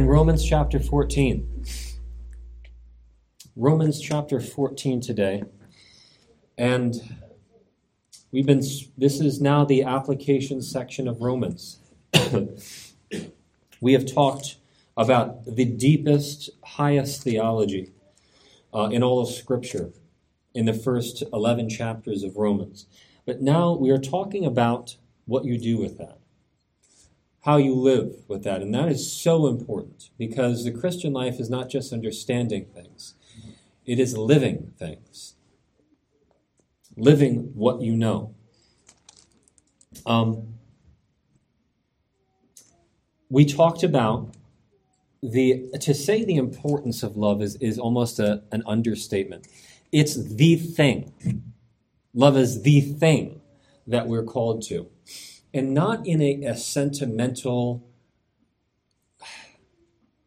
in Romans chapter 14. Romans chapter 14 today. And we've been this is now the application section of Romans. we have talked about the deepest, highest theology uh, in all of Scripture in the first 11 chapters of Romans. But now we are talking about what you do with that, how you live with that. And that is so important because the Christian life is not just understanding things, it is living things, living what you know. Um, we talked about the to say the importance of love is, is almost a, an understatement. It's the thing. Love is the thing that we're called to. And not in a, a sentimental,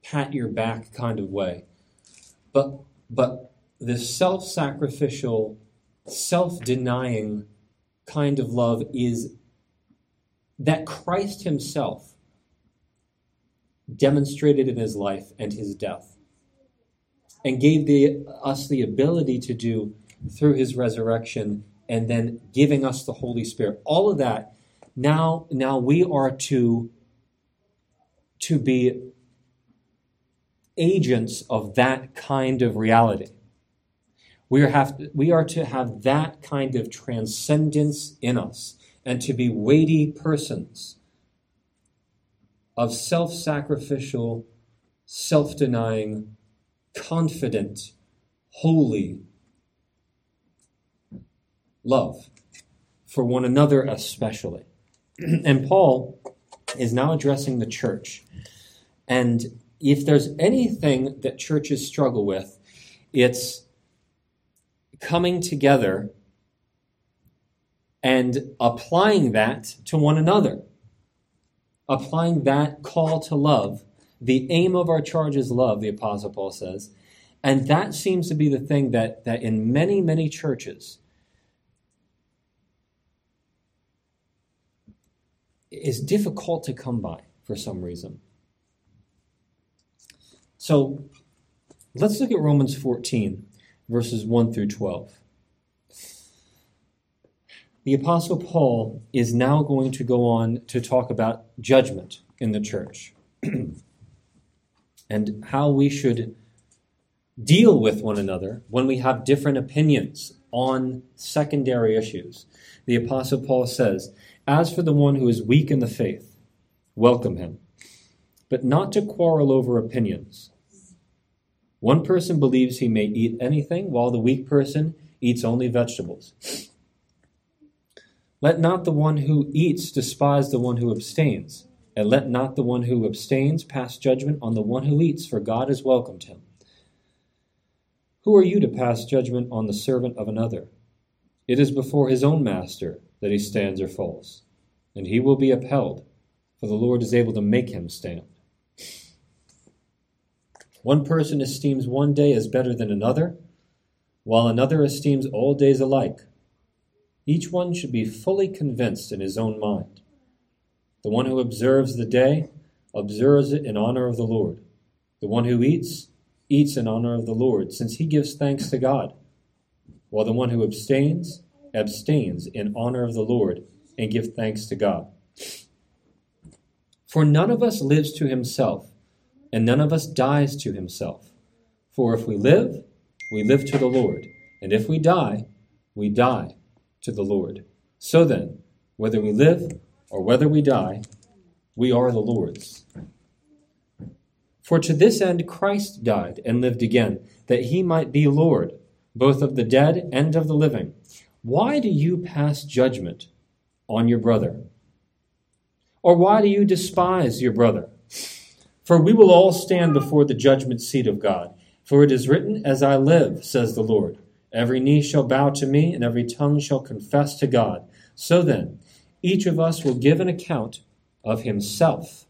pat your back kind of way, but, but the self sacrificial, self denying kind of love is that Christ Himself demonstrated in His life and His death and gave the, us the ability to do through His resurrection and then giving us the Holy Spirit. All of that, now, now we are to, to be agents of that kind of reality. We are, have, we are to have that kind of transcendence in us and to be weighty persons of self sacrificial, self denying, confident, holy love for one another, especially. and Paul is now addressing the church. And if there's anything that churches struggle with, it's coming together and applying that to one another. Applying that call to love. The aim of our charge is love, the Apostle Paul says. And that seems to be the thing that, that in many, many churches is difficult to come by for some reason. So let's look at Romans 14, verses 1 through 12. The Apostle Paul is now going to go on to talk about judgment in the church and how we should deal with one another when we have different opinions on secondary issues. The Apostle Paul says, As for the one who is weak in the faith, welcome him, but not to quarrel over opinions. One person believes he may eat anything, while the weak person eats only vegetables. Let not the one who eats despise the one who abstains, and let not the one who abstains pass judgment on the one who eats, for God has welcomed him. Who are you to pass judgment on the servant of another? It is before his own master that he stands or falls, and he will be upheld, for the Lord is able to make him stand. One person esteems one day as better than another, while another esteems all days alike. Each one should be fully convinced in his own mind. The one who observes the day observes it in honor of the Lord. The one who eats, eats in honor of the Lord, since he gives thanks to God. While the one who abstains, abstains in honor of the Lord and give thanks to God. For none of us lives to himself, and none of us dies to himself. For if we live, we live to the Lord, and if we die, we die to the Lord. So then, whether we live or whether we die, we are the Lord's. For to this end Christ died and lived again, that he might be Lord, both of the dead and of the living. Why do you pass judgment on your brother? Or why do you despise your brother? For we will all stand before the judgment seat of God. For it is written, As I live, says the Lord. Every knee shall bow to me, and every tongue shall confess to God. So then, each of us will give an account of himself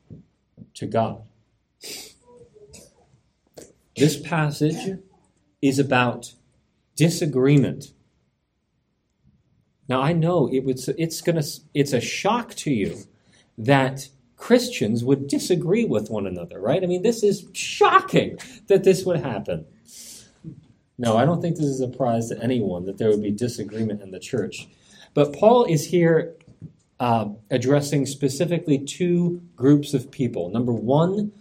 to God. This passage is about disagreement. Now I know it was it's gonna it's a shock to you that Christians would disagree with one another, right? I mean, this is shocking that this would happen. No, I don't think this is a surprise to anyone that there would be disagreement in the church. But Paul is here uh, addressing specifically two groups of people. Number one,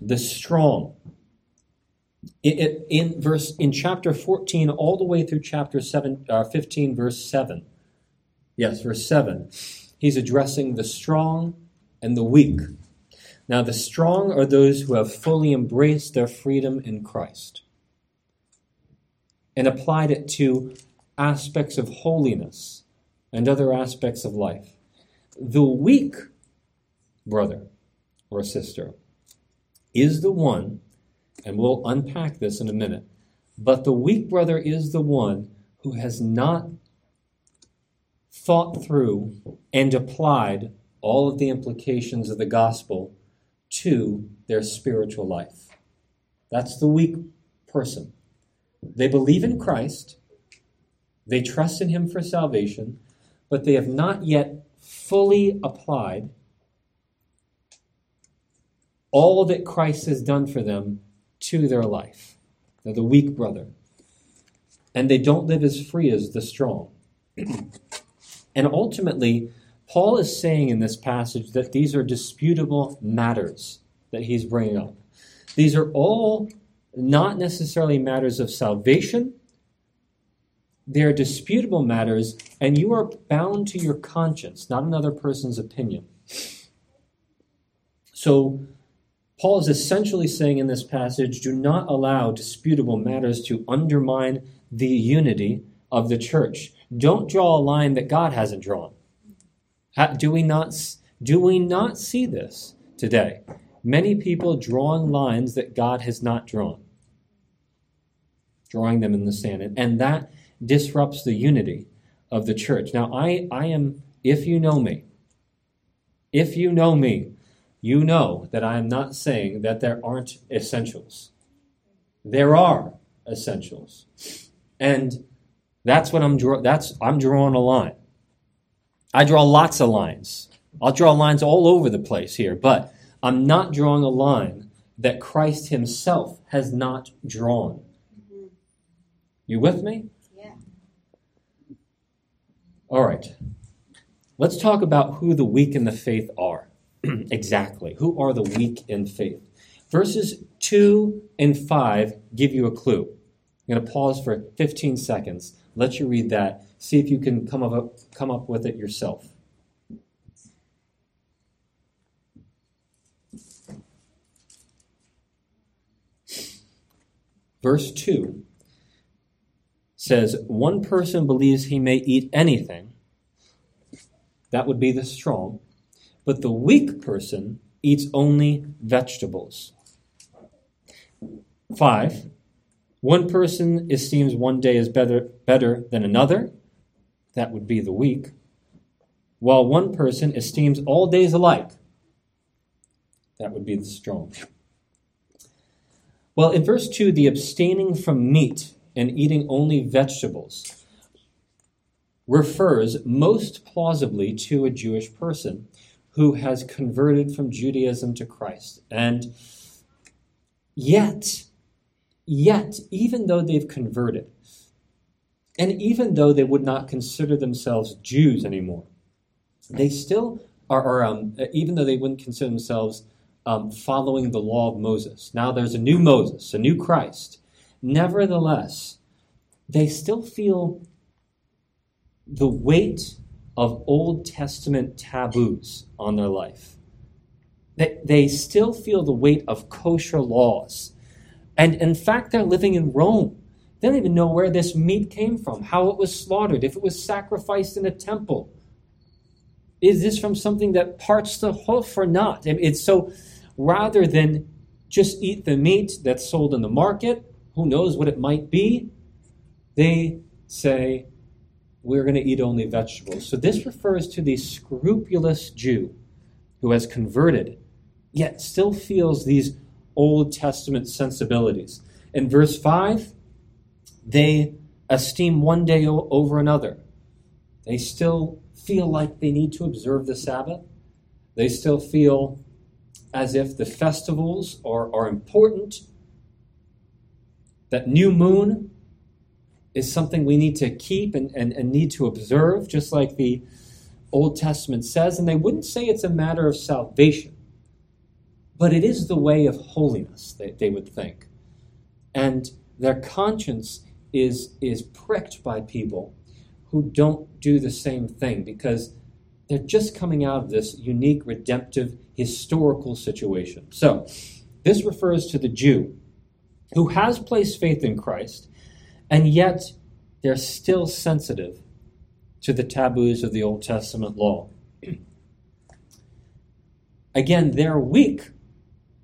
the strong. It, it, in verse in chapter 14 all the way through chapter 7 uh, 15 verse 7 yes verse 7 he's addressing the strong and the weak now the strong are those who have fully embraced their freedom in christ and applied it to aspects of holiness and other aspects of life. The weak brother or sister is the one, and we'll unpack this in a minute, but the weak brother is the one who has not thought through and applied all of the implications of the gospel to their spiritual life. That's the weak person. They believe in Christ, they trust in Him for salvation, but they have not yet fully applied all that Christ has done for them to their life. They're the weak brother. And they don't live as free as the strong. and ultimately, Paul is saying in this passage that these are disputable matters that he's bringing up. These are all not necessarily matters of salvation. They are disputable matters, and you are bound to your conscience, not another person's opinion. So, Paul is essentially saying in this passage do not allow disputable matters to undermine the unity of the church. Don't draw a line that God hasn't drawn. Do we not, do we not see this today? Many people drawing lines that God has not drawn drawing them in the sand. And that disrupts the unity of the church. Now, I, I am, if you know me, if you know me, you know that I am not saying that there aren't essentials. There are essentials. And that's what I'm draw that's I'm drawing a line. I draw lots of lines. I'll draw lines all over the place here, but I'm not drawing a line that Christ himself has not drawn. You with me? Yeah. All right. Let's talk about who the weak in the faith are. exactly. Who are the weak in faith? Verses 2 and 5 give you a clue. I'm going to pause for 15 seconds, let you read that, see if you can come up, come up with it yourself. Verse 2 says one person believes he may eat anything, that would be the strong, but the weak person eats only vegetables. Five, one person esteems one day as better, better than another, that would be the weak, while one person esteems all days alike, that would be the strong. Well, in verse 2, the abstaining from meat and eating only vegetables refers most plausibly to a Jewish person who has converted from Judaism to Christ. And yet, yet, even though they've converted, and even though they would not consider themselves Jews anymore, they still are, um, even though they wouldn't consider themselves um, following the law of Moses. Now there's a new Moses, a new Christ. Nevertheless, they still feel the weight of Old Testament taboos on their life. They, they still feel the weight of kosher laws. And in fact, they're living in Rome. They don't even know where this meat came from, how it was slaughtered, if it was sacrificed in a temple. Is this from something that parts the hoof or not? It's so rather than just eat the meat that's sold in the market, who knows what it might be, they say, we're going to eat only vegetables. So this refers to the scrupulous Jew who has converted, yet still feels these Old Testament sensibilities. In verse 5, they esteem one day over another. They still feel like they need to observe the Sabbath. They still feel as if the festivals are, are important, that new moon is something we need to keep and, and, and need to observe, just like the Old Testament says. And they wouldn't say it's a matter of salvation, but it is the way of holiness, they, they would think. And their conscience is, is pricked by people who don't do the same thing because they're just coming out of this unique, redemptive, historical situation. So, this refers to the Jew who has placed faith in Christ, and yet they're still sensitive to the taboos of the Old Testament law. Again, they're weak,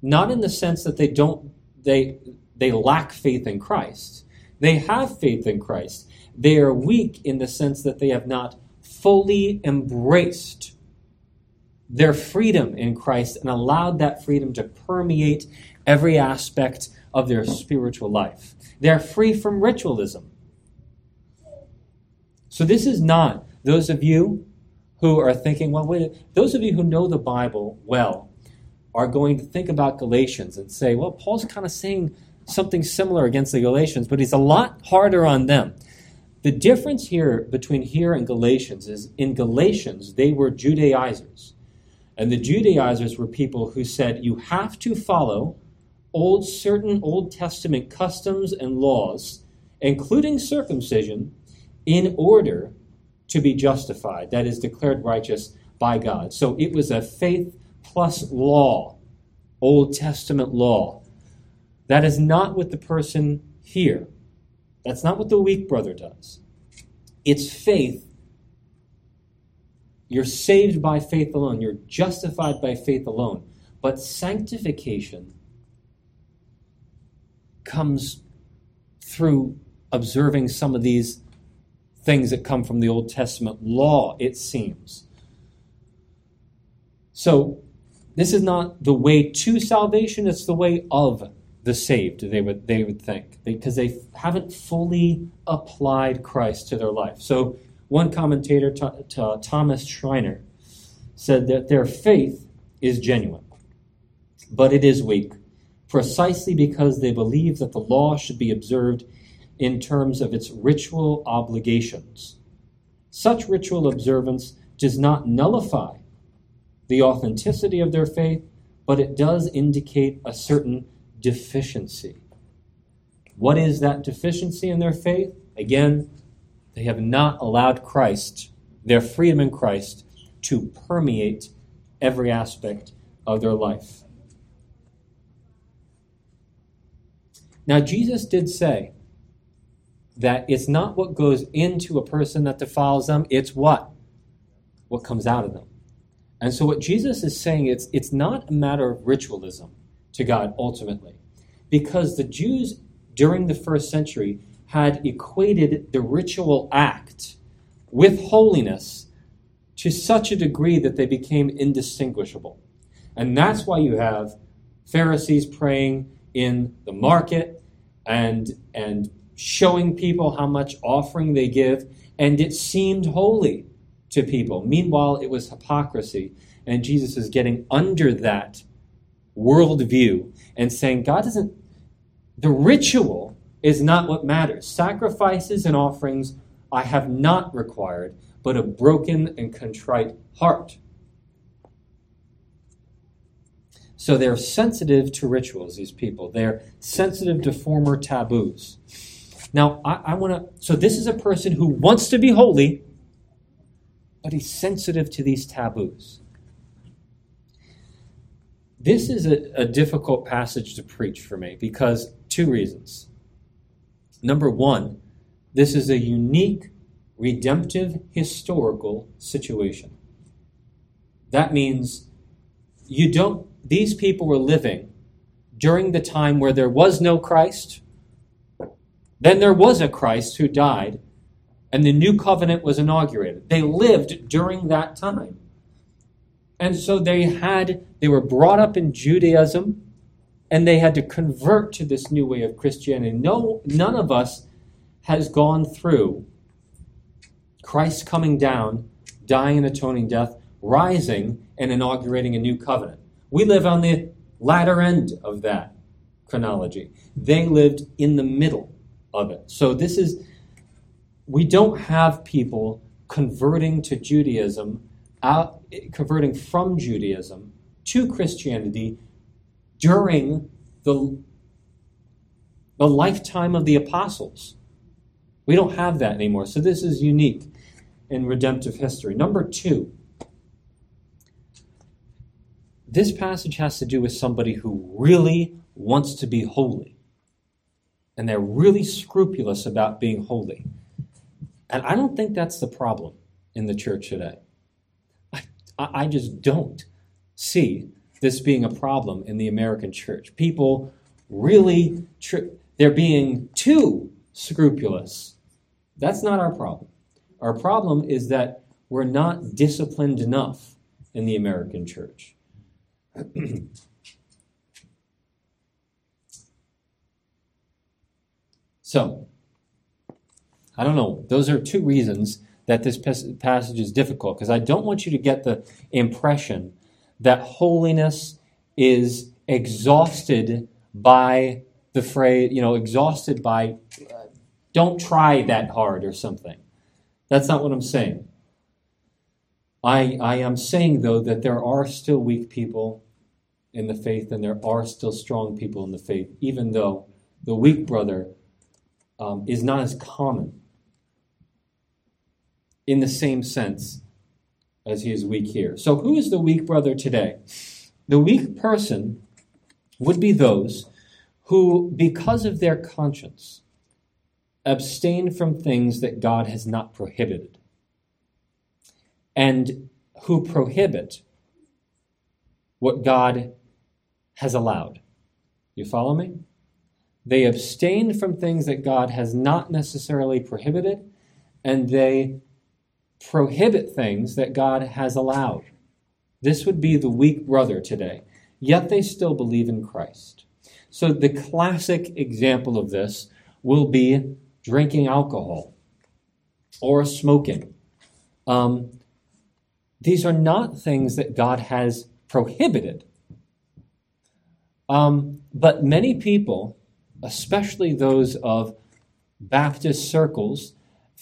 not in the sense that they don't they they lack faith in Christ. They have faith in Christ. They are weak in the sense that they have not fully embraced their freedom in Christ and allowed that freedom to permeate every aspect of their spiritual life. They're free from ritualism. So, this is not those of you who are thinking, well, wait, those of you who know the Bible well are going to think about Galatians and say, well, Paul's kind of saying something similar against the Galatians, but he's a lot harder on them. The difference here between here and Galatians is in Galatians, they were Judaizers. And the Judaizers were people who said you have to follow old certain Old Testament customs and laws, including circumcision, in order to be justified, that is, declared righteous by God. So it was a faith plus law, Old Testament law. That is not what the person here that's not what the weak brother does. It's faith. You're saved by faith alone, you're justified by faith alone. But sanctification comes through observing some of these things that come from the Old Testament law, it seems. So, this is not the way to salvation, it's the way of the saved, they would, they would think, because they haven't fully applied Christ to their life. So, one commentator, Thomas Schreiner, said that their faith is genuine, but it is weak, precisely because they believe that the law should be observed in terms of its ritual obligations. Such ritual observance does not nullify the authenticity of their faith, but it does indicate a certain deficiency. What is that deficiency in their faith? Again, they have not allowed Christ, their freedom in Christ, to permeate every aspect of their life. Now, Jesus did say that it's not what goes into a person that defiles them, it's what? What comes out of them. And so, what Jesus is saying, it's, it's not a matter of ritualism to God ultimately. Because the Jews during the first century had equated the ritual act with holiness to such a degree that they became indistinguishable. And that's why you have Pharisees praying in the market and, and showing people how much offering they give, and it seemed holy to people. Meanwhile, it was hypocrisy, and Jesus is getting under that worldview and saying, God doesn't, the ritual is not what matters. Sacrifices and offerings I have not required, but a broken and contrite heart. So they're sensitive to rituals, these people. They're sensitive to former taboos. Now, I, I want to, so this is a person who wants to be holy, but he's sensitive to these taboos. This is a, a difficult passage to preach for me because two reasons. Number one, this is a unique, redemptive, historical situation. That means you don't, these people were living during the time where there was no Christ. Then there was a Christ who died, and the new covenant was inaugurated. They lived during that time. And so they had, they were brought up in Judaism and they had to convert to this new way of Christianity. No, none of us has gone through Christ coming down, dying and atoning death, rising and inaugurating a new covenant. We live on the latter end of that chronology. They lived in the middle of it. So this is, we don't have people converting to Judaism, out, converting from Judaism to Christianity during the, the lifetime of the apostles. We don't have that anymore. So this is unique in redemptive history. Number two, this passage has to do with somebody who really wants to be holy. And they're really scrupulous about being holy. And I don't think that's the problem in the church today. I, I just don't see this being a problem in the American church. People really, tri- they're being too scrupulous. That's not our problem. Our problem is that we're not disciplined enough in the American church. so, I don't know. Those are two reasons that this passage is difficult because I don't want you to get the impression that holiness is exhausted by the phrase, you know, exhausted by uh, don't try that hard or something. That's not what I'm saying. I, I am saying, though, that there are still weak people in the faith and there are still strong people in the faith, even though the weak brother um, is not as common in the same sense as he is weak here. So, who is the weak brother today? The weak person would be those who, because of their conscience, abstain from things that God has not prohibited and who prohibit what God has allowed. You follow me? They abstain from things that God has not necessarily prohibited, and they prohibit things that God has allowed. This would be the weak brother today, yet they still believe in Christ. So, the classic example of this will be drinking alcohol or smoking. Um, these are not things that God has prohibited. Um, but many people, especially those of Baptist circles,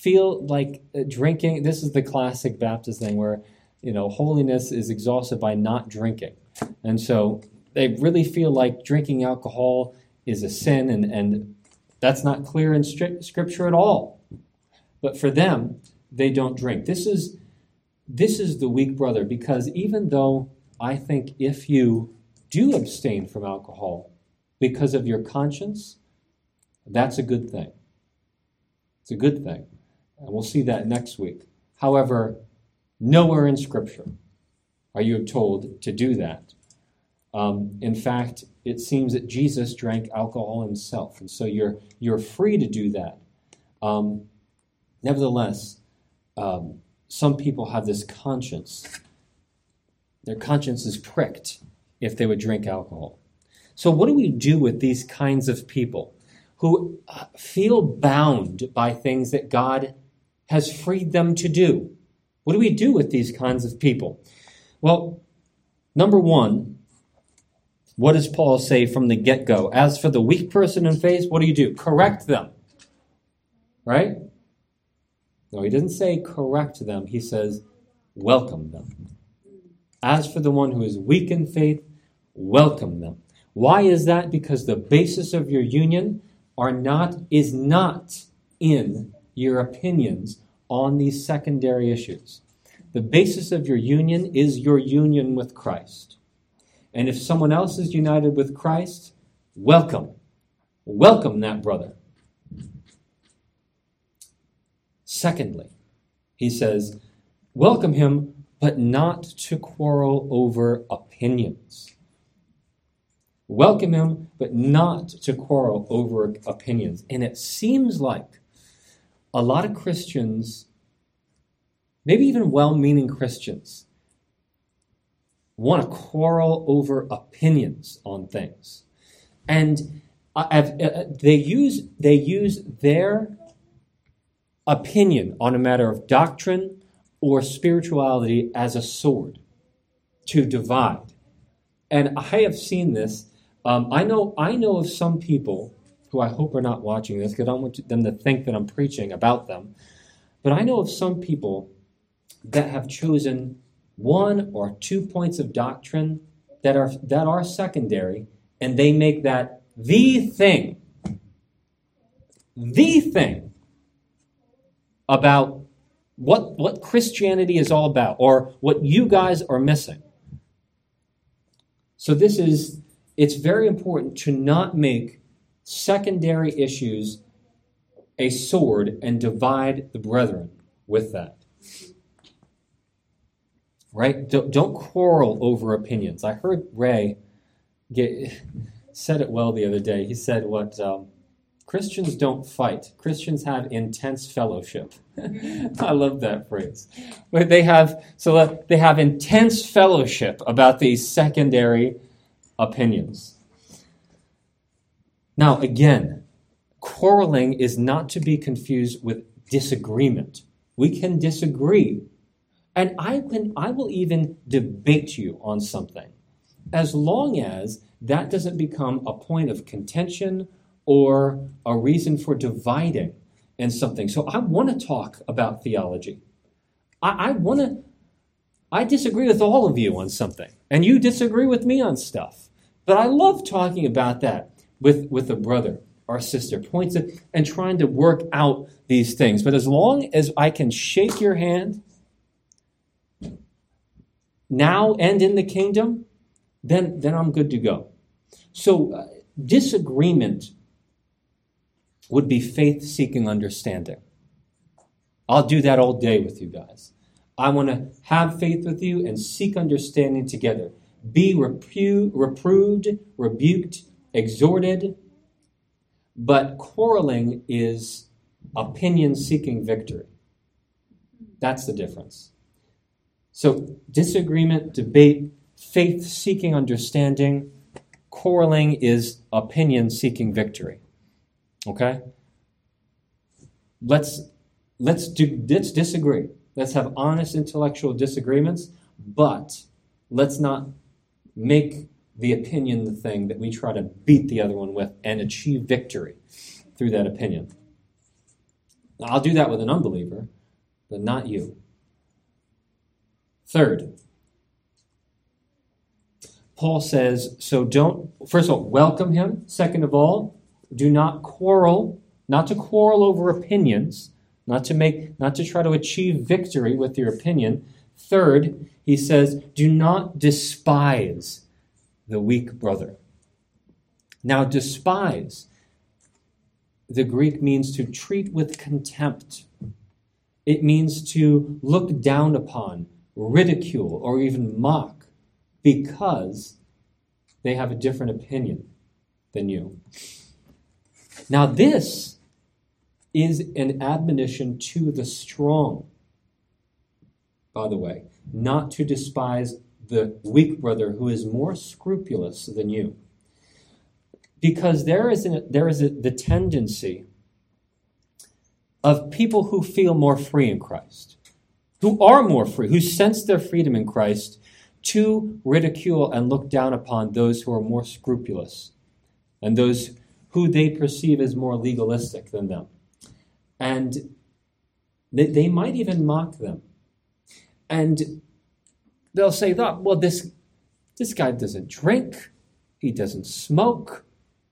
feel like uh, drinking. This is the classic Baptist thing where, you know, holiness is exhausted by not drinking. And so they really feel like drinking alcohol is a sin, and, and that's not clear in Scripture at all. But for them, they don't drink. This is this is the weak brother because even though I think if you do abstain from alcohol because of your conscience, that's a good thing. It's a good thing. And we'll see that next week. However, nowhere in Scripture are you told to do that. Um, in fact, it seems that Jesus drank alcohol himself, and so you're you're free to do that. Um, nevertheless, um, some people have this conscience. Their conscience is pricked if they would drink alcohol. So, what do we do with these kinds of people who uh, feel bound by things that God has freed them to do? What do we do with these kinds of people? Well, number one, what does Paul say from the get go? As for the weak person in faith, what do you do? Correct them. Right? No, he doesn't say correct them, he says welcome them. As for the one who is weak in faith, welcome them. Why is that? Because the basis of your union are not is not in your opinions on these secondary issues. The basis of your union is your union with Christ. And if someone else is united with Christ, welcome. Welcome that brother. Secondly, he says, welcome him, but not to quarrel over opinions. Welcome him, but not to quarrel over opinions. And it seems like a lot of Christians, maybe even well meaning Christians, want to quarrel over opinions on things. And uh, uh, uh, they use, they use their opinion on a matter of doctrine or spirituality as a sword to divide. And I have seen this. Um, I know I know of some people who I hope are not watching this because I don't want them to think that I'm preaching about them. But I know of some people that have chosen one or two points of doctrine that are that are secondary, and they make that the thing, the thing about what what Christianity is all about, or what you guys are missing. So this is it's very important to not make secondary issues a sword and divide the brethren with that. Right? Don't quarrel over opinions. I heard Ray get, said it well the other day. He said, "What um, Christians don't fight. Christians have intense fellowship." I love that phrase. But they have so they have intense fellowship about these secondary opinions. Now, again, quarreling is not to be confused with disagreement. We can disagree. And I, can, I will even debate you on something as long as that doesn't become a point of contention or a reason for dividing in something. So I want to talk about theology. I, I want to, I disagree with all of you on something, and you disagree with me on stuff. But I love talking about that with, with a brother or sister, points it, and trying to work out these things. But as long as I can shake your hand now and in the kingdom, then, then I'm good to go. So, uh, disagreement would be faith seeking understanding. I'll do that all day with you guys. I want to have faith with you and seek understanding together. Be reproved, rebuked, exhorted, but quarreling is opinion seeking victory. That's the difference. So, disagreement, debate, faith seeking understanding, quarreling is opinion seeking victory. Okay? Let's let's do let's disagree. Let's have honest intellectual disagreements, but let's not make the opinion the thing that we try to beat the other one with and achieve victory through that opinion. I'll do that with an unbeliever, but not you. Third, Paul says, so don't, first of all, welcome him. Second of all, do not quarrel, not to quarrel over opinions, not to make, not to try to achieve victory with your opinion. Third, he says, do not despise the weak brother. Now, despise, the Greek means to treat with contempt. It means to look down upon, ridicule, or even mock because they have a different opinion than you. Now, this is an admonition to the strong, by the way, not to despise the weak brother who is more scrupulous than you. Because there is, an, there is a, the tendency of people who feel more free in Christ, who are more free, who sense their freedom in Christ, to ridicule and look down upon those who are more scrupulous and those who they perceive as more legalistic than them. And they, they might even mock them. And they'll say, ah, well, this, this guy doesn't drink, he doesn't smoke,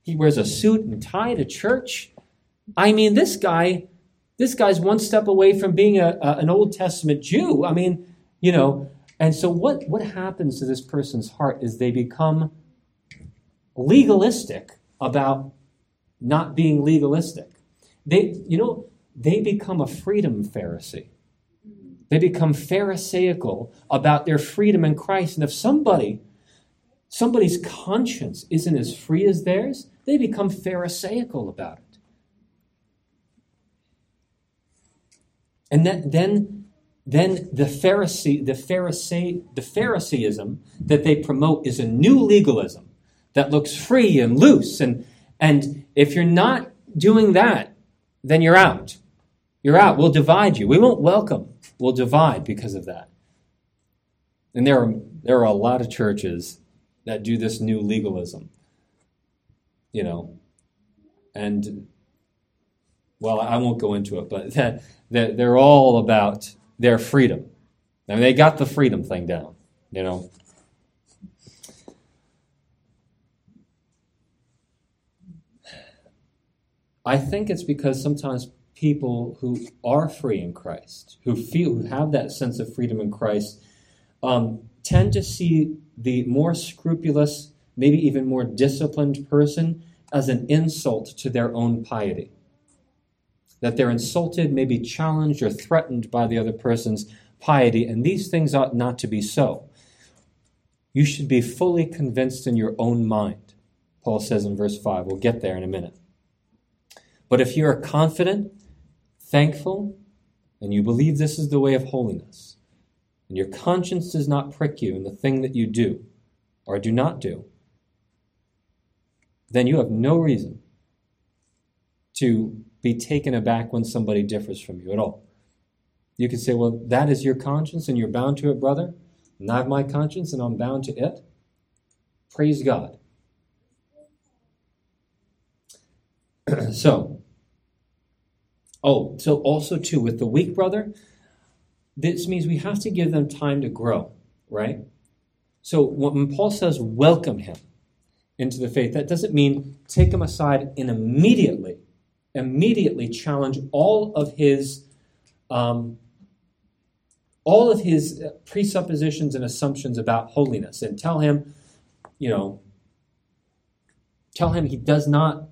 he wears a suit and tie to church. I mean, this guy, this guy's one step away from being a, a, an Old Testament Jew. I mean, you know, and so what, what happens to this person's heart is they become legalistic about not being legalistic. They, you know, they become a freedom Pharisee. They become Pharisaical about their freedom in Christ. And if somebody, somebody's conscience isn't as free as theirs, they become Pharisaical about it. And that, then, then the Pharisee, the Pharisee, the Phariseeism that they promote is a new legalism that looks free and loose. And, and if you're not doing that, then you're out. You're out. We'll divide you. We won't welcome. We'll divide because of that. And there are, there are a lot of churches that do this new legalism. You know, and well, I won't go into it, but that, that they're all about their freedom. I mean, they got the freedom thing down, you know. I think it's because sometimes people who are free in Christ, who feel, who have that sense of freedom in Christ, um, tend to see the more scrupulous, maybe even more disciplined person as an insult to their own piety. That they're insulted, maybe challenged or threatened by the other person's piety, and these things ought not to be so. You should be fully convinced in your own mind, Paul says in verse 5. We'll get there in a minute. But if you are confident, thankful, and you believe this is the way of holiness, and your conscience does not prick you in the thing that you do or do not do, then you have no reason to be taken aback when somebody differs from you at all. You can say, well, that is your conscience and you're bound to it, brother. And I have my conscience and I'm bound to it. Praise God. so, oh, so also too with the weak brother, this means we have to give them time to grow, right? So when Paul says welcome him into the faith, that doesn't mean take him aside and immediately, immediately challenge all of his, um, all of his presuppositions and assumptions about holiness, and tell him, you know, tell him he does not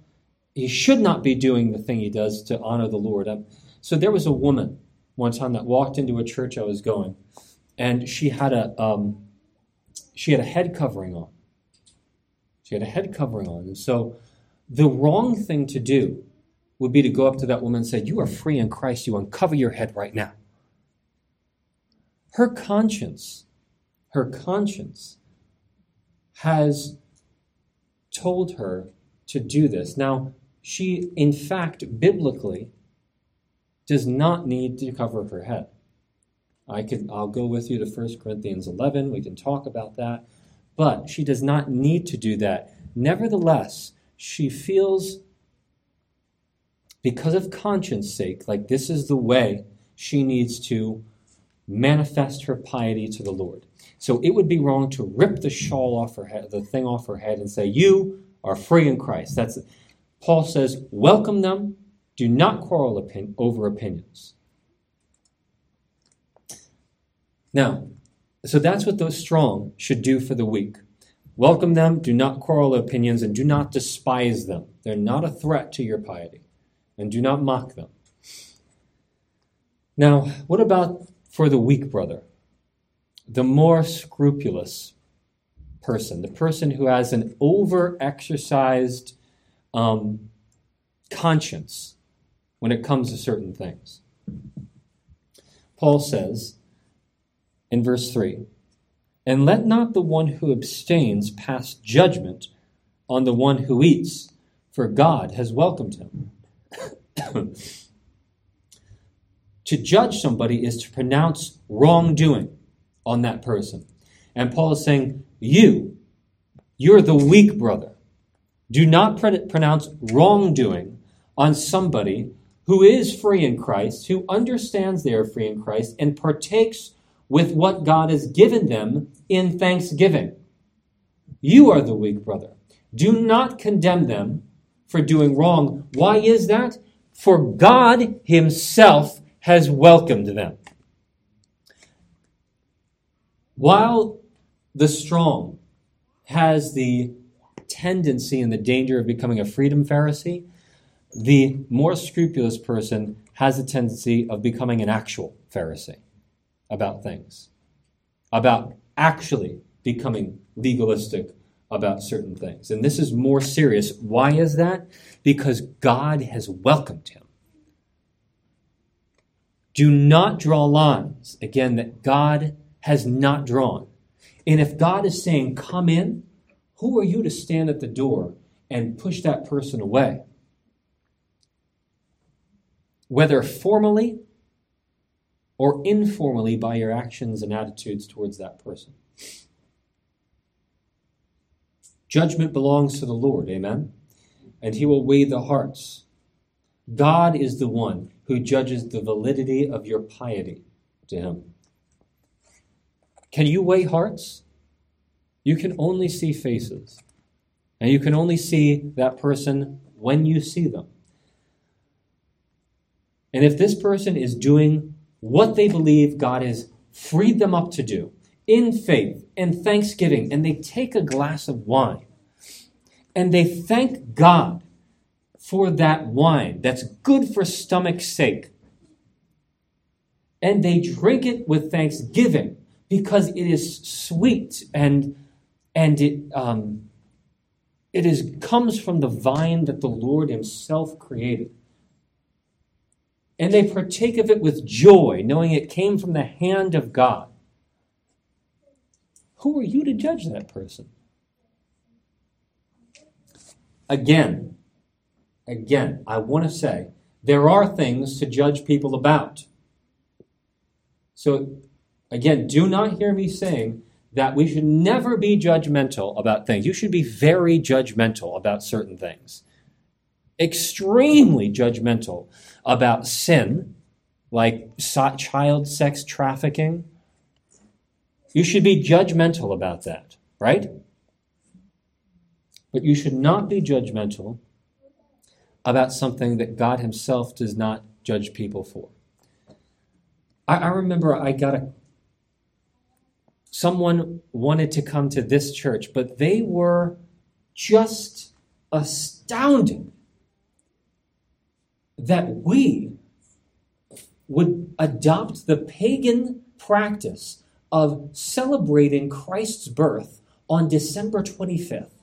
he should not be doing the thing he does to honor the Lord. Um, so there was a woman one time that walked into a church I was going, and she had a um, she had a head covering on. She had a head covering on, and so the wrong thing to do would be to go up to that woman and say, "You are free in Christ. You uncover your head right now." Her conscience, her conscience, has told her to do this. Now, she, in fact, biblically, does not need to cover her head. I could, I'll go with you to 1 Corinthians 11. We can talk about that. But she does not need to do that. Nevertheless, she feels, because of conscience sake, like this is the way she needs to manifest her piety to the Lord. So it would be wrong to rip the shawl off her head, the thing off her head, and say, You are free in Christ. That's Paul says, welcome them, do not quarrel over opinions. Now, so that's what those strong should do for the weak. Welcome them, do not quarrel opinions, and do not despise them. They're not a threat to your piety, and do not mock them. Now, what about for the weak brother? The more scrupulous person, the person who has an over exercised um, conscience when it comes to certain things. Paul says in verse 3 And let not the one who abstains pass judgment on the one who eats, for God has welcomed him. to judge somebody is to pronounce wrongdoing on that person. And Paul is saying, You, you're the weak brother. Do not pronounce wrongdoing on somebody who is free in Christ, who understands they are free in Christ, and partakes with what God has given them in thanksgiving. You are the weak brother. Do not condemn them for doing wrong. Why is that? For God Himself has welcomed them. While the strong has the tendency and the danger of becoming a freedom Pharisee, the more scrupulous person has a tendency of becoming an actual Pharisee about things, about actually becoming legalistic about certain things. And this is more serious. Why is that? Because God has welcomed him. Do not draw lines, again, that God has not drawn. And if God is saying, come in, who are you to stand at the door and push that person away? whether formally or informally by your actions and attitudes towards that person. Judgment belongs to the Lord, amen? And he will weigh the hearts. God is the one who judges the validity of your piety to him. Can you weigh hearts? You can only see faces. And you can only see that person when you see them. And if this person is doing what they believe God has freed them up to do in faith and thanksgiving, and they take a glass of wine and they thank God for that wine that's good for stomach's sake. And they drink it with thanksgiving because it is sweet and and it um, it is comes from the vine that the Lord Himself created and they partake of it with joy, knowing it came from the hand of God. Who are you to judge that person? Again, again, I want to say there are things to judge people about. So, again, do not hear me saying that we should never be judgmental about things. You should be very judgmental about certain things extremely judgmental about sin, like child sex trafficking. You should be judgmental about that, right? But you should not be judgmental about something that God Himself does not judge people for. I, I remember I got a someone wanted to come to this church, but they were just astounded that we would adopt the pagan practice of celebrating Christ's birth on December 25th,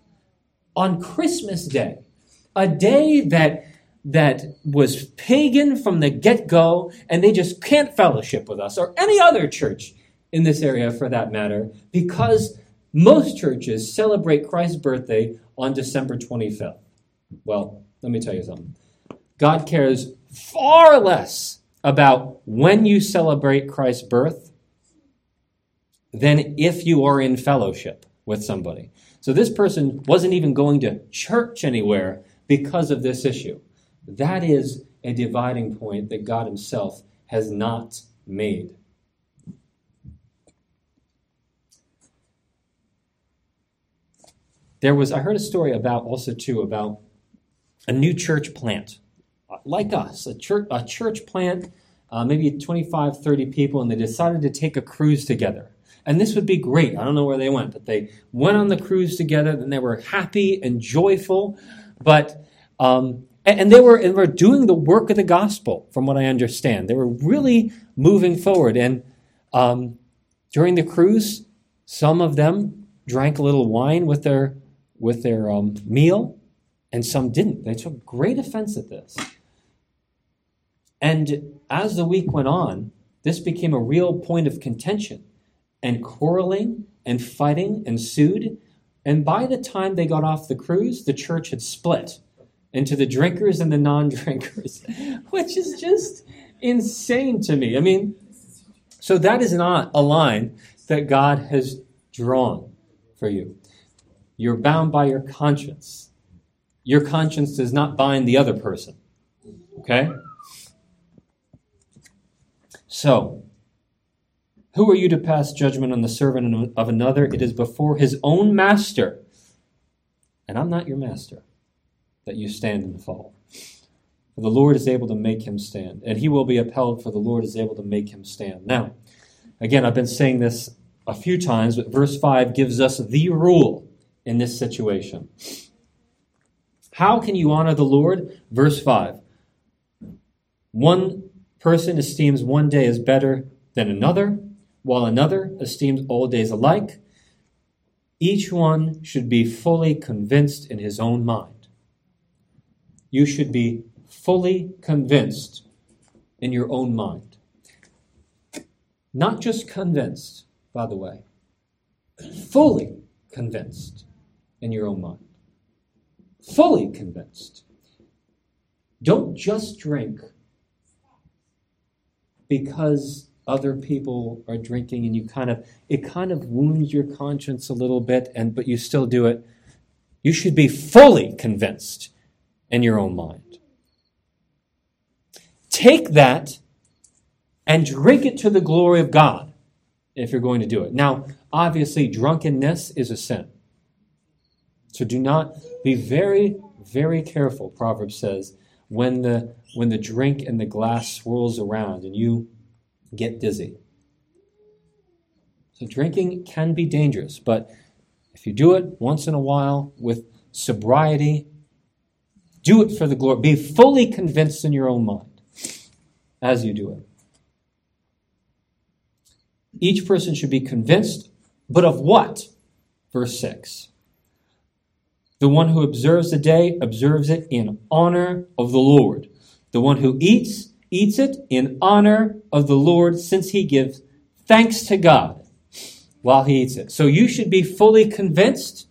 on Christmas Day, a day that that was pagan from the get-go and they just can't fellowship with us or any other church in this area for that matter because most churches celebrate Christ's birthday on December 25th. Well, let me tell you something. God cares far less about when you celebrate Christ's birth than if you are in fellowship with somebody. So this person wasn't even going to church anywhere because of this issue. That is a dividing point that God Himself has not made. There was, I heard a story about also too about a new church plant like us, a church, a church plant, uh, maybe 25, 30 people, and they decided to take a cruise together. And this would be great. I don't know where they went, but they went on the cruise together, and they were happy and joyful. But um, and, they were and were doing the work of the gospel, from what I understand. They were really moving forward. And um, during the cruise, some of them drank a little wine with their with their um, meal, and some didn't. They took great offense at this. And as the week went on, this became a real point of contention, and quarreling and fighting ensued. And by the time they got off the cruise, the church had split into the drinkers and the non drinkers, which is just insane to me. I mean, so that is not a line that God has drawn for you. You're bound by your conscience. Your conscience does not bind the other person. Okay? So, who are you to pass judgment on the servant of another? It is before his own master, and I'm not your master, that you stand and fall. For the Lord is able to make him stand, and he will be upheld, for the Lord is able to make him stand. Now, again, I've been saying this a few times, but verse 5 gives us the rule in this situation. How can you honor the Lord? Verse 5. One person esteems one day as better than another, while another esteems all days alike. Each one should be fully convinced in his own mind. You should be fully convinced in your own mind. Not just convinced, by the way, fully convinced in your own mind. Fully convinced. Don't just drink because other people are drinking and you kind of it kind of wounds your conscience a little bit and but you still do it you should be fully convinced in your own mind take that and drink it to the glory of god if you're going to do it now obviously drunkenness is a sin so do not be very very careful proverbs says when the when the drink and the glass swirls around and you get dizzy. So drinking can be dangerous, but if you do it once in a while with sobriety, do it for the glory. Be fully convinced in your own mind as you do it. Each person should be convinced, but of what? Verse 6. The one who observes the day observes it in honor of the Lord. The one who eats eats it in honor of the Lord, since he gives thanks to God while he eats it. So you should be fully convinced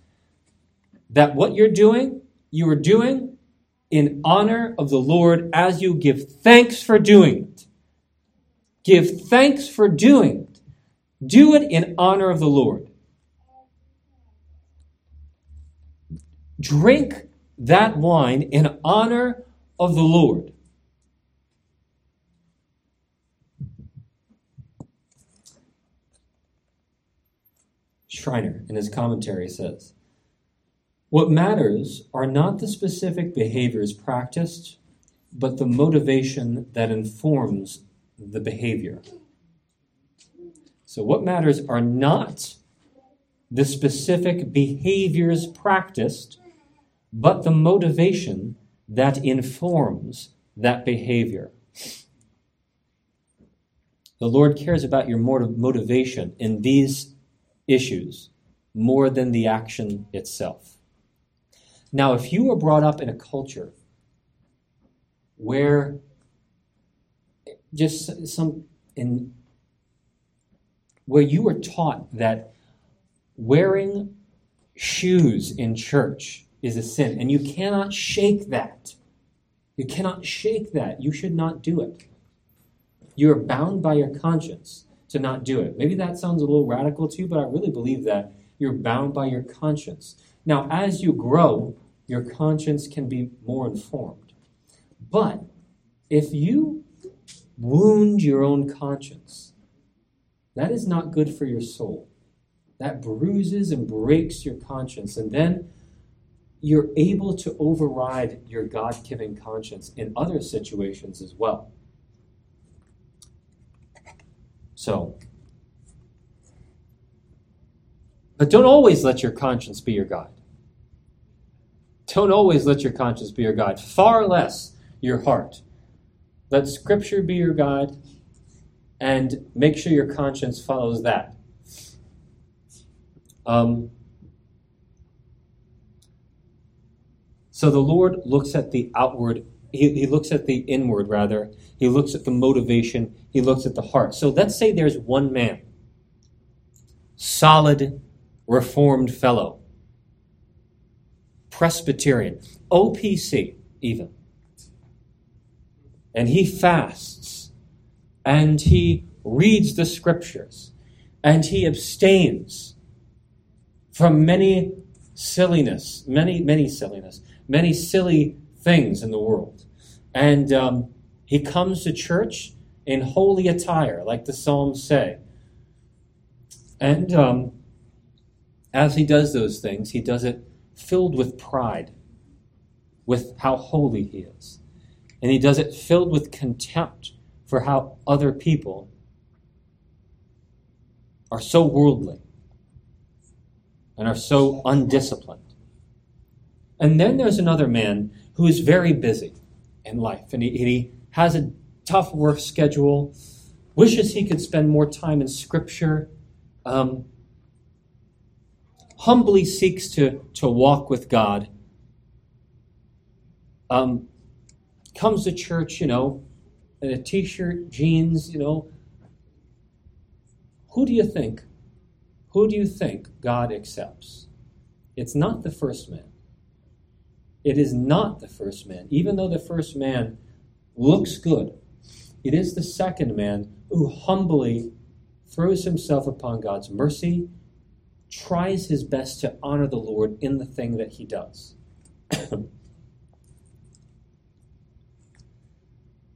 that what you're doing, you are doing in honor of the Lord as you give thanks for doing it. Give thanks for doing it. Do it in honor of the Lord. Drink that wine in honor of the Lord. Schreiner, in his commentary, says What matters are not the specific behaviors practiced, but the motivation that informs the behavior. So, what matters are not the specific behaviors practiced, but the motivation that informs that behavior. The Lord cares about your motivation in these issues more than the action itself. Now, if you were brought up in a culture where just some in where you were taught that wearing shoes in church is a sin and you cannot shake that you cannot shake that you should not do it you are bound by your conscience to not do it. Maybe that sounds a little radical to you, but I really believe that you're bound by your conscience. Now, as you grow, your conscience can be more informed. But if you wound your own conscience, that is not good for your soul. That bruises and breaks your conscience. And then you're able to override your God given conscience in other situations as well. So, but don't always let your conscience be your guide. Don't always let your conscience be your guide, far less your heart. Let Scripture be your guide and make sure your conscience follows that. Um, so the Lord looks at the outward he, he looks at the inward, rather. He looks at the motivation. He looks at the heart. So let's say there's one man, solid, reformed fellow, Presbyterian, OPC, even. And he fasts and he reads the scriptures and he abstains from many silliness, many, many silliness, many silly things in the world. And um, he comes to church in holy attire, like the Psalms say. And um, as he does those things, he does it filled with pride, with how holy he is. And he does it filled with contempt for how other people are so worldly and are so undisciplined. And then there's another man who is very busy in life and he, he has a tough work schedule, wishes he could spend more time in Scripture, um, humbly seeks to, to walk with God, um, comes to church, you know, in a t shirt, jeans, you know. Who do you think? Who do you think God accepts? It's not the first man. It is not the first man. Even though the first man looks good, It is the second man who humbly throws himself upon God's mercy, tries his best to honor the Lord in the thing that he does. the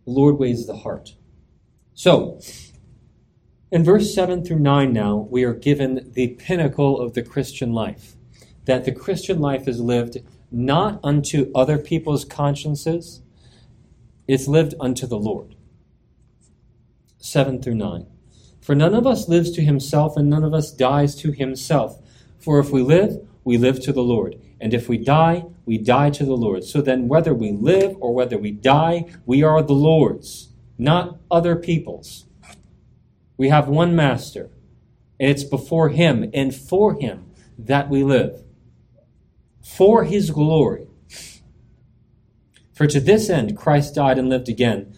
Lord weighs the heart. So, in verse 7 through 9 now, we are given the pinnacle of the Christian life. That the Christian life is lived not unto other people's consciences, it's lived unto the Lord. 7 through 9. For none of us lives to himself, and none of us dies to himself. For if we live, we live to the Lord. And if we die, we die to the Lord. So then, whether we live or whether we die, we are the Lord's, not other people's. We have one master, and it's before him and for him that we live. For his glory. For to this end Christ died and lived again,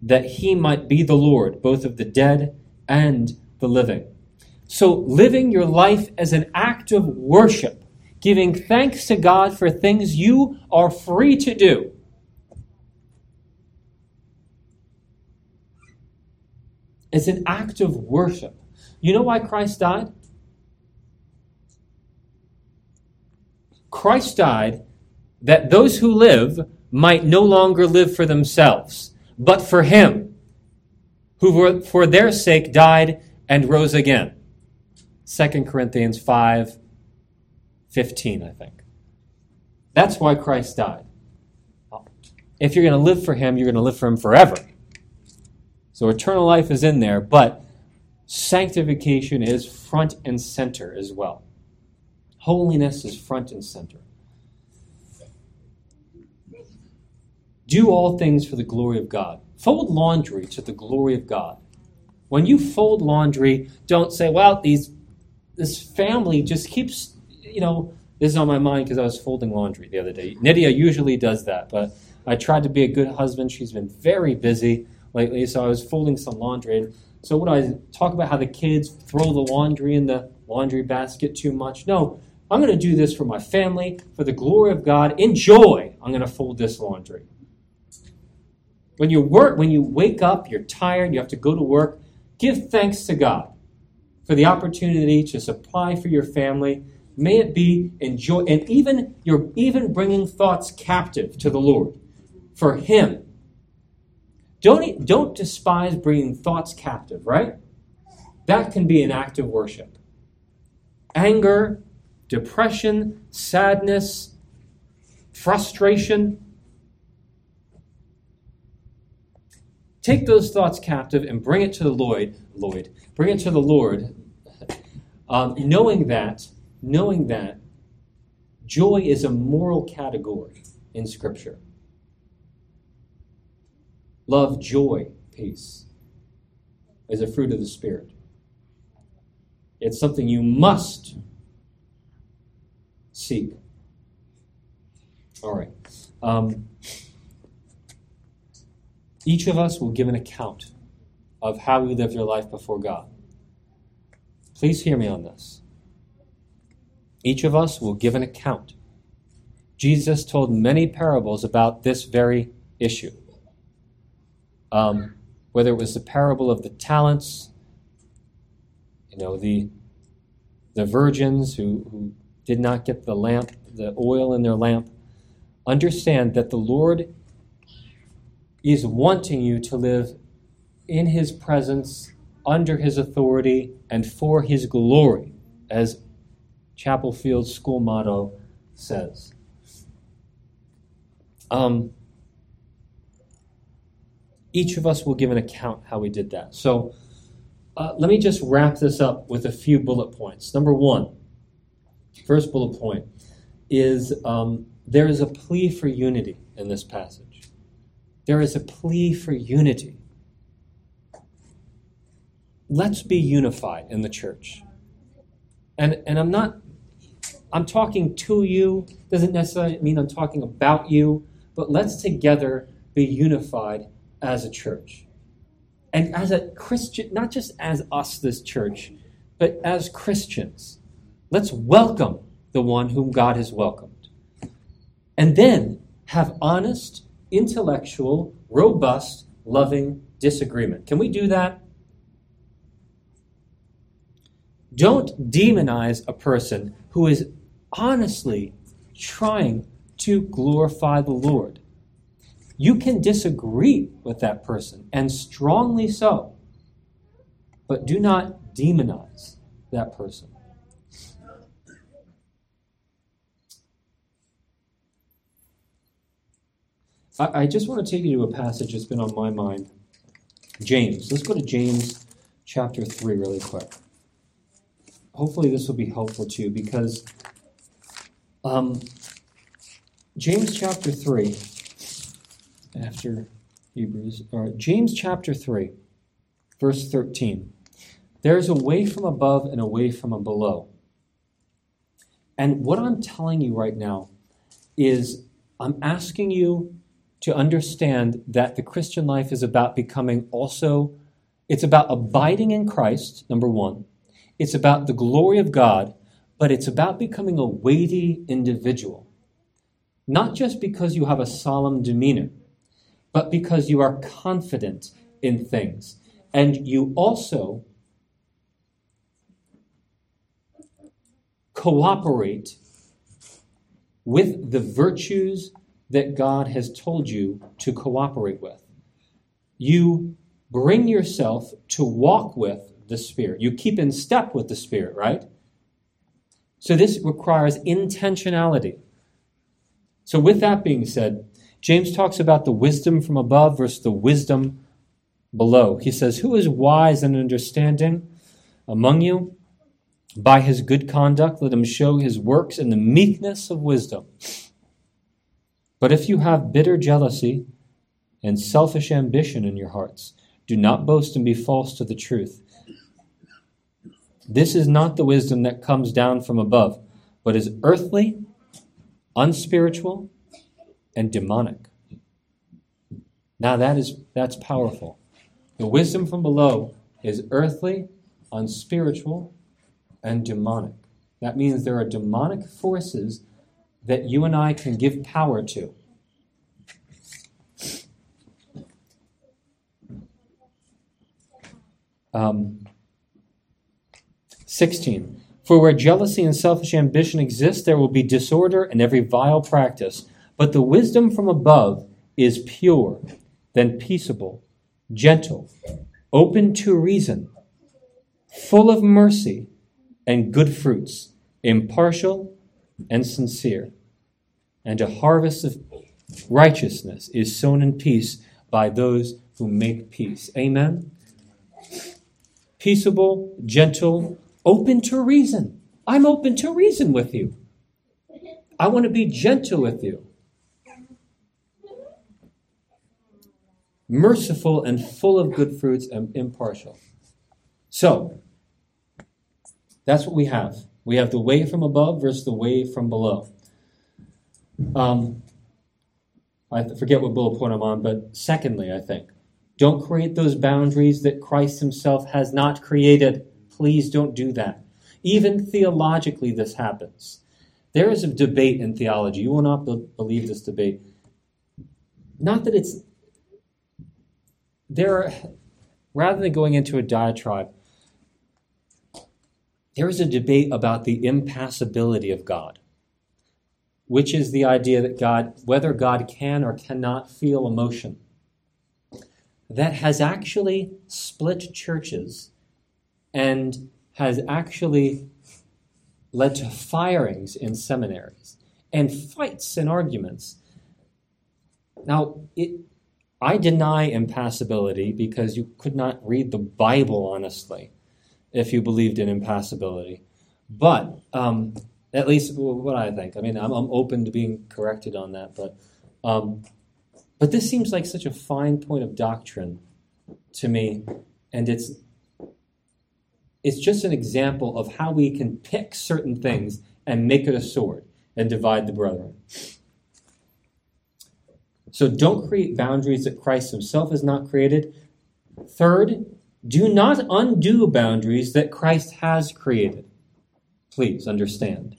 that he might be the Lord, both of the dead and the living. So, living your life as an act of worship, giving thanks to God for things you are free to do. It's an act of worship. You know why Christ died? Christ died that those who live might no longer live for themselves, but for Him, who for their sake died and rose again. 2 Corinthians 5 15, I think. That's why Christ died. If you're going to live for Him, you're going to live for Him forever. So eternal life is in there, but sanctification is front and center as well. Holiness is front and center. Do all things for the glory of God. Fold laundry to the glory of God. When you fold laundry, don't say, well, these this family just keeps, you know, this is on my mind because I was folding laundry the other day. Nydia usually does that, but I tried to be a good husband. She's been very busy lately, so I was folding some laundry. So what I talk about how the kids throw the laundry in the laundry basket too much? No, I'm going to do this for my family, for the glory of God. Enjoy. I'm going to fold this laundry. When you work, when you wake up, you're tired, you have to go to work, give thanks to God for the opportunity to supply for your family. May it be enjoy, and even you're even bringing thoughts captive to the Lord for Him. Don't don't despise bringing thoughts captive, right? That can be an act of worship. Anger, depression, sadness, frustration Take those thoughts captive and bring it to the Lord, Lloyd, bring it to the Lord, um, knowing that, knowing that joy is a moral category in Scripture. Love, joy, peace is a fruit of the Spirit. It's something you must seek. All right. Um, each of us will give an account of how we lived our life before God. Please hear me on this. Each of us will give an account. Jesus told many parables about this very issue. Um, whether it was the parable of the talents, you know, the the virgins who, who did not get the lamp, the oil in their lamp, understand that the Lord is wanting you to live in his presence, under his authority, and for his glory, as Chapel Field's school motto says. Um, each of us will give an account how we did that. So uh, let me just wrap this up with a few bullet points. Number one, first bullet point is um, there is a plea for unity in this passage there is a plea for unity. Let's be unified in the church. And, and I'm not, I'm talking to you, doesn't necessarily mean I'm talking about you, but let's together be unified as a church. And as a Christian, not just as us, this church, but as Christians, let's welcome the one whom God has welcomed. And then have honest, intellectual, robust, loving disagreement. Can we do that? Don't demonize a person who is honestly trying to glorify the Lord. You can disagree with that person, and strongly so, but do not demonize that person. I, just want to take you to a passage that's been on my mind James. Let's go to James chapter 3 really quick. Hopefully, this will be helpful to you because um, James chapter 3, after Hebrews, or James chapter 3, verse 13. There's a way from above and a way from below. And what I'm telling you right now is I'm asking you to understand that the Christian life is about becoming also, it's about abiding in Christ, number one. It's about the glory of God, but it's about becoming a weighty individual. Not just because you have a solemn demeanor, but because you are confident in things. And you also cooperate with the virtues that God has told you to cooperate with. You bring yourself to walk with the Spirit. You keep in step with the Spirit, right? So this requires intentionality. So, with that being said, James talks about the wisdom from above versus the wisdom below. He says, Who is wise and understanding among you? By his good conduct, let him show his works in the meekness of wisdom. But if you have bitter jealousy and selfish ambition in your hearts, do not boast and be false to the truth. This is not the wisdom that comes down from above, but is earthly, unspiritual, and demonic. Now that is that's powerful. The wisdom from below is earthly, unspiritual, and demonic. That means there are demonic forces that you and I can give power to. Um, 16. For where jealousy and selfish ambition exist, there will be disorder and every vile practice. But the wisdom from above is pure, then peaceable, gentle, open to reason, full of mercy and good fruits, impartial and sincere and a harvest of righteousness is sown in peace by those who make peace. Amen? Peaceable, gentle, open to reason. I'm open to reason with you. I want to be gentle with you. Merciful and full of good fruits and impartial. So, that's what we have. We have the way from above versus the way from below. Um, I forget what bullet point I'm on, but secondly, I think, don't create those boundaries that Christ himself has not created. Please don't do that. Even theologically, this happens. There is a debate in theology. You will not be- believe this debate. Not that it's there are, rather than going into a diatribe, there is a debate about the impassibility of God which is the idea that God, whether God can or cannot feel emotion, that has actually split churches and has actually led to firings in seminaries and fights and arguments. Now, it, I deny impassibility because you could not read the Bible honestly if you believed in impassibility. But um, at least what I think. I mean, I'm, I'm open to being corrected on that, but um, but this seems like such a fine point of doctrine to me, and it's it's just an example of how we can pick certain things and make it a sword and divide the brethren. So don't create boundaries that Christ himself has not created. Third, do not undo boundaries that Christ has created. Please understand.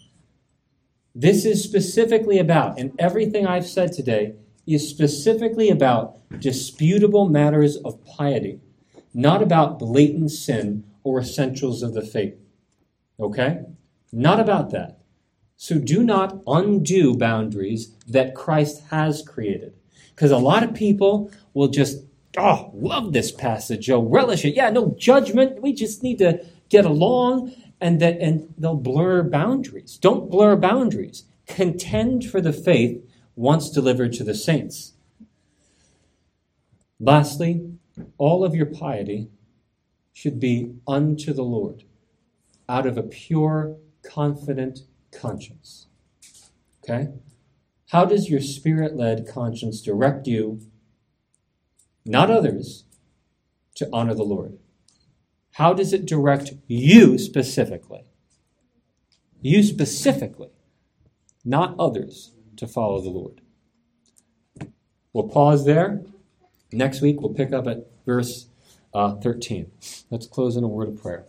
This is specifically about, and everything I've said today is specifically about disputable matters of piety, not about blatant sin or essentials of the faith. Okay? Not about that. So do not undo boundaries that Christ has created. Because a lot of people will just, oh, love this passage, oh, relish it. Yeah, no judgment. We just need to get along, and that and they'll blur boundaries. Don't blur boundaries. Contend for the faith once delivered to the saints. Lastly, all of your piety should be unto the Lord, out of a pure, confident conscience. Okay? How does your spirit led conscience direct you, not others, to honor the Lord? How does it direct you specifically? You specifically, not others, to follow the Lord. We'll pause there. Next week, we'll pick up at verse uh, 13. Let's close in a word of prayer.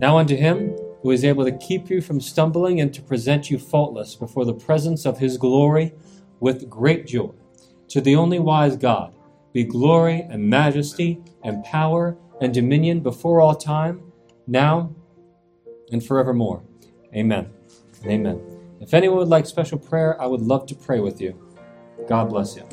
Now, unto him who is able to keep you from stumbling and to present you faultless before the presence of his glory with great joy, to the only wise God, be glory and majesty and power and dominion before all time, now and forevermore. Amen. Amen. If anyone would like special prayer, I would love to pray with you. God bless you.